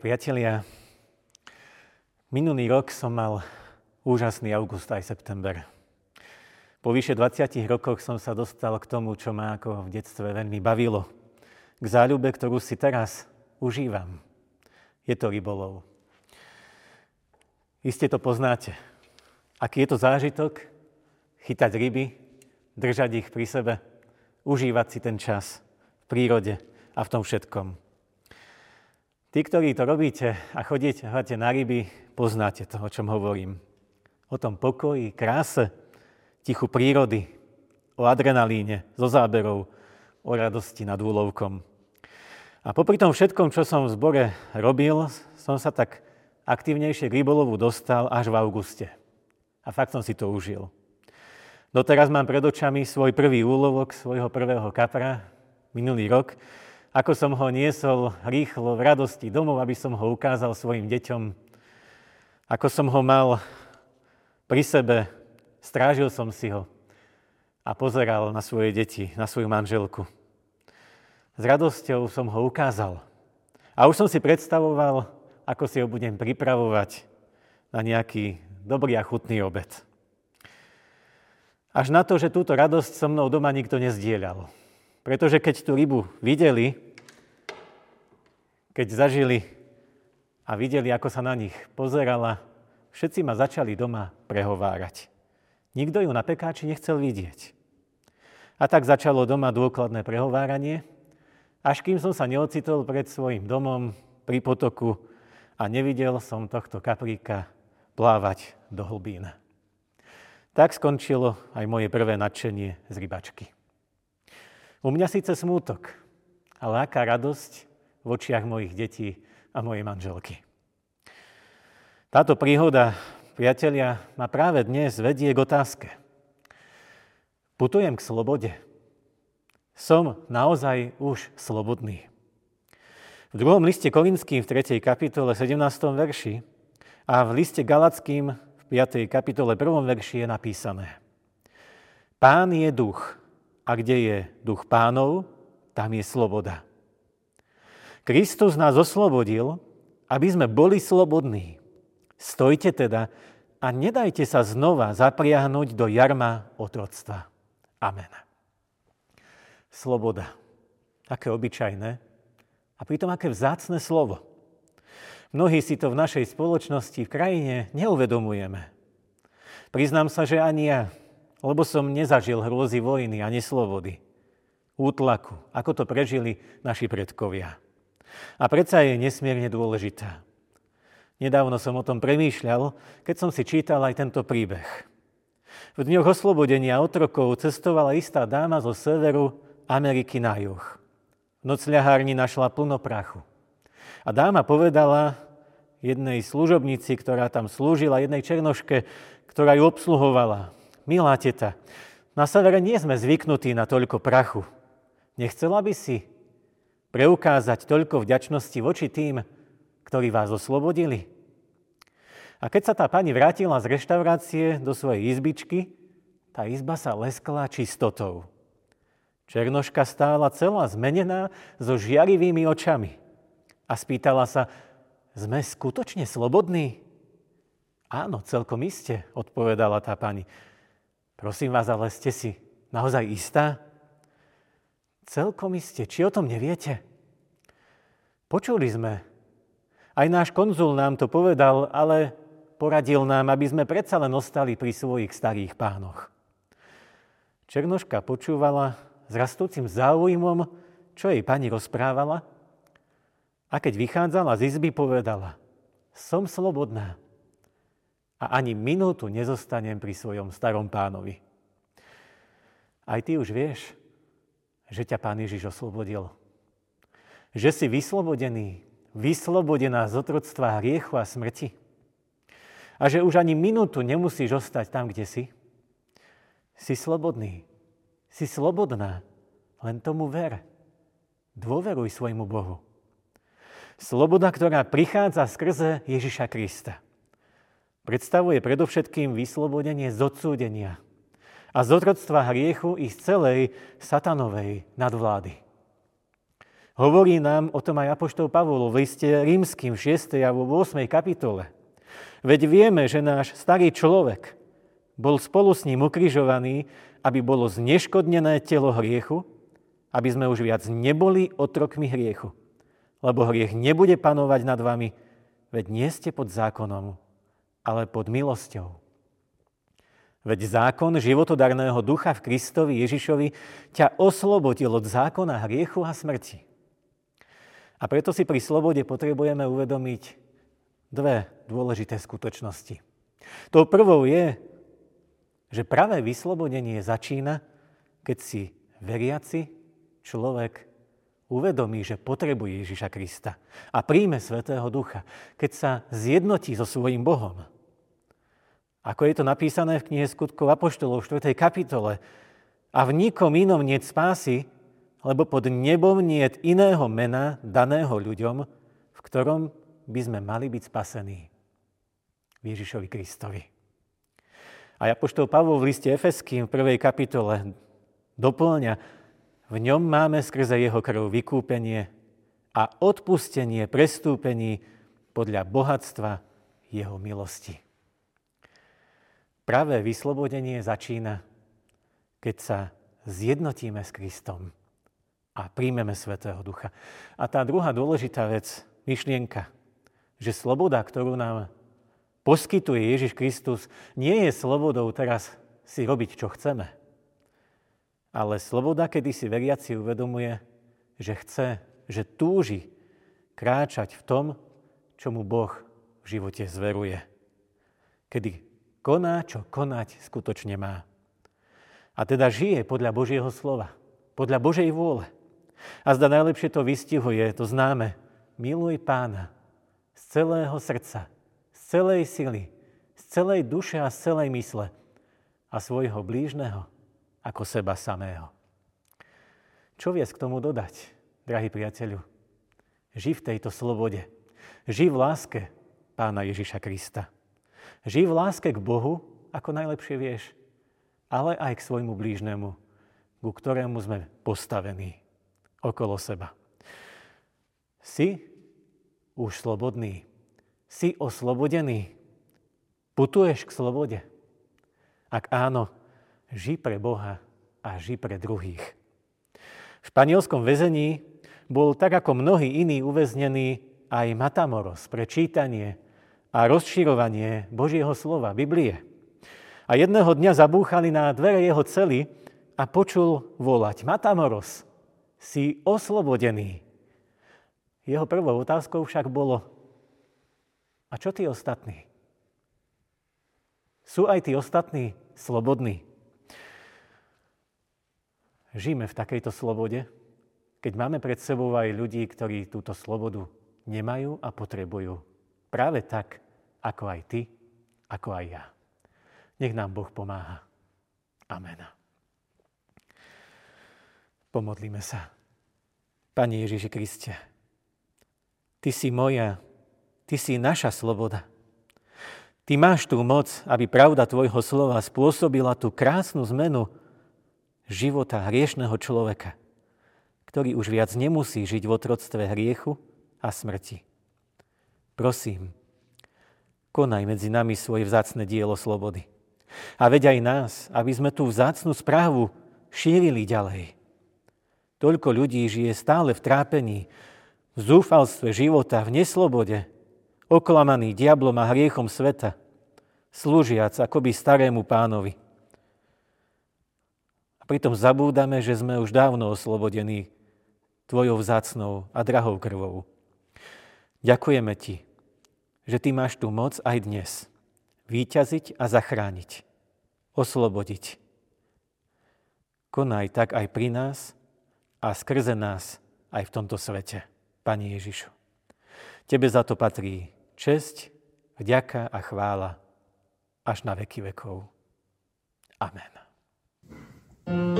Priatelia, minulý rok som mal úžasný august aj september. Po vyše 20 rokoch som sa dostal k tomu, čo ma ako v detstve veľmi bavilo. K záľube, ktorú si teraz užívam. Je to rybolov. Iste to poznáte. Aký je to zážitok? Chytať ryby, držať ich pri sebe, užívať si ten čas v prírode a v tom všetkom. Tí, ktorí to robíte a chodíte na ryby, poznáte to, o čom hovorím. O tom pokoji, kráse, tichu prírody, o adrenalíne, zo záberov, o radosti nad úlovkom. A popri tom všetkom, čo som v zbore robil, som sa tak aktívnejšie k rybolovu dostal až v auguste. A fakt som si to užil. Doteraz mám pred očami svoj prvý úlovok svojho prvého kapra, minulý rok, ako som ho niesol rýchlo v radosti domov, aby som ho ukázal svojim deťom, ako som ho mal pri sebe, strážil som si ho a pozeral na svoje deti, na svoju manželku. S radosťou som ho ukázal. A už som si predstavoval, ako si ho budem pripravovať na nejaký dobrý a chutný obed. Až na to, že túto radosť so mnou doma nikto nezdieľal. Pretože keď tú rybu videli, keď zažili a videli, ako sa na nich pozerala, všetci ma začali doma prehovárať. Nikto ju na pekáči nechcel vidieť. A tak začalo doma dôkladné prehováranie, až kým som sa neocitol pred svojim domom pri potoku a nevidel som tohto kapríka plávať do hlbín. Tak skončilo aj moje prvé nadšenie z rybačky. U mňa síce smútok, ale aká radosť v očiach mojich detí a mojej manželky. Táto príhoda, priatelia, ma práve dnes vedie k otázke. Putujem k slobode. Som naozaj už slobodný. V druhom liste Korinským v 3. kapitole 17. verši a v liste Galackým 5. kapitole 1. verši je napísané. Pán je duch a kde je duch pánov, tam je sloboda. Kristus nás oslobodil, aby sme boli slobodní. Stojte teda a nedajte sa znova zapriahnuť do jarma otroctva. Amen. Sloboda. Aké obyčajné a pritom aké vzácne slovo. Mnohí si to v našej spoločnosti, v krajine neuvedomujeme. Priznám sa, že ani ja, lebo som nezažil hrôzy vojny a neslobody, útlaku, ako to prežili naši predkovia. A predsa je nesmierne dôležitá. Nedávno som o tom premýšľal, keď som si čítal aj tento príbeh. V dňoch oslobodenia otrokov cestovala istá dáma zo severu Ameriky na juh. V nocľahárni našla plno prachu. A dáma povedala jednej služobnici, ktorá tam slúžila, jednej černoške, ktorá ju obsluhovala. Milá teta, na severe nie sme zvyknutí na toľko prachu. Nechcela by si preukázať toľko vďačnosti voči tým, ktorí vás oslobodili? A keď sa tá pani vrátila z reštaurácie do svojej izbičky, tá izba sa leskla čistotou. Černoška stála celá zmenená so žiarivými očami a spýtala sa, sme skutočne slobodní? Áno, celkom iste, odpovedala tá pani. Prosím vás, ale ste si naozaj istá? Celkom iste, či o tom neviete? Počuli sme. Aj náš konzul nám to povedal, ale poradil nám, aby sme predsa len ostali pri svojich starých pánoch. Černoška počúvala s rastúcim záujmom, čo jej pani rozprávala a keď vychádzala z izby, povedala, som slobodná a ani minútu nezostanem pri svojom starom pánovi. Aj ty už vieš, že ťa pán Ježiš oslobodil. Že si vyslobodený, vyslobodená z otroctva hriechu a smrti. A že už ani minútu nemusíš ostať tam, kde si. Si slobodný. Si slobodná. Len tomu ver. Dôveruj svojmu Bohu. Sloboda, ktorá prichádza skrze Ježiša Krista. Predstavuje predovšetkým vyslobodenie z odsúdenia a z otroctva hriechu i z celej satanovej nadvlády. Hovorí nám o tom aj Apoštol Pavol v liste rímským v 6. a 8. kapitole. Veď vieme, že náš starý človek bol spolu s ním ukrižovaný, aby bolo zneškodnené telo hriechu, aby sme už viac neboli otrokmi hriechu. Lebo hriech nebude panovať nad vami, veď nie ste pod zákonom, ale pod milosťou. Veď zákon životodarného ducha v Kristovi Ježišovi ťa oslobodil od zákona hriechu a smrti. A preto si pri slobode potrebujeme uvedomiť dve dôležité skutočnosti. Tou prvou je, že pravé vyslobodenie začína, keď si veriaci človek uvedomí, že potrebuje Ježiša Krista a príjme Svetého Ducha, keď sa zjednotí so svojím Bohom. Ako je to napísané v knihe skutkov Apoštolov v 4. kapitole, a v nikom inom nie spásy, lebo pod nebom nie je iného mena daného ľuďom, v ktorom by sme mali byť spasení. Ježišovi Kristovi. A Apoštol Pavol v liste Efeským v prvej kapitole doplňa, v ňom máme skrze jeho krv vykúpenie a odpustenie prestúpení podľa bohatstva jeho milosti. Pravé vyslobodenie začína, keď sa zjednotíme s Kristom a príjmeme Svetého Ducha. A tá druhá dôležitá vec, myšlienka, že sloboda, ktorú nám poskytuje Ježiš Kristus, nie je slobodou teraz si robiť, čo chceme. Ale sloboda, kedy si veriaci uvedomuje, že chce, že túži kráčať v tom, čo mu Boh v živote zveruje. Kedy koná, čo konať skutočne má. A teda žije podľa Božieho slova, podľa Božej vôle. A zda najlepšie to vystihuje, to známe. Miluj pána z celého srdca, z celej sily, z celej duše a z celej mysle a svojho blížneho ako seba samého. Čo vies k tomu dodať, drahý priateľu? Ži v tejto slobode. Ži v láske pána Ježiša Krista. Ži v láske k Bohu, ako najlepšie vieš, ale aj k svojmu blížnemu, ku ktorému sme postavení okolo seba. Si už slobodný. Si oslobodený. Putuješ k slobode. Ak áno, ži pre Boha a ži pre druhých. V španielskom väzení bol tak ako mnohí iní uväznený aj Matamoros pre čítanie a rozširovanie Božieho slova, Biblie. A jedného dňa zabúchali na dvere jeho cely a počul volať Matamoros, si oslobodený. Jeho prvou otázkou však bolo, a čo tí ostatní? Sú aj tí ostatní slobodní? Žijeme v takejto slobode, keď máme pred sebou aj ľudí, ktorí túto slobodu nemajú a potrebujú. Práve tak, ako aj ty, ako aj ja. Nech nám Boh pomáha. Amen. Pomodlíme sa. Pane Ježiši Kriste, Ty si moja, Ty si naša sloboda. Ty máš tú moc, aby pravda Tvojho slova spôsobila tú krásnu zmenu života hriešného človeka, ktorý už viac nemusí žiť v otroctve hriechu a smrti. Prosím, konaj medzi nami svoje vzácne dielo slobody. A veď aj nás, aby sme tú vzácnu správu šírili ďalej. Toľko ľudí žije stále v trápení, v zúfalstve života, v neslobode, oklamaný diablom a hriechom sveta, slúžiac akoby starému pánovi. A pritom zabúdame, že sme už dávno oslobodení tvojou vzácnou a drahou krvou. Ďakujeme ti, že ty máš tú moc aj dnes výťaziť a zachrániť, oslobodiť. Konaj tak aj pri nás, a skrze nás aj v tomto svete, Pani Ježišu. Tebe za to patrí česť, vďaka a chvála až na veky vekov. Amen. thank you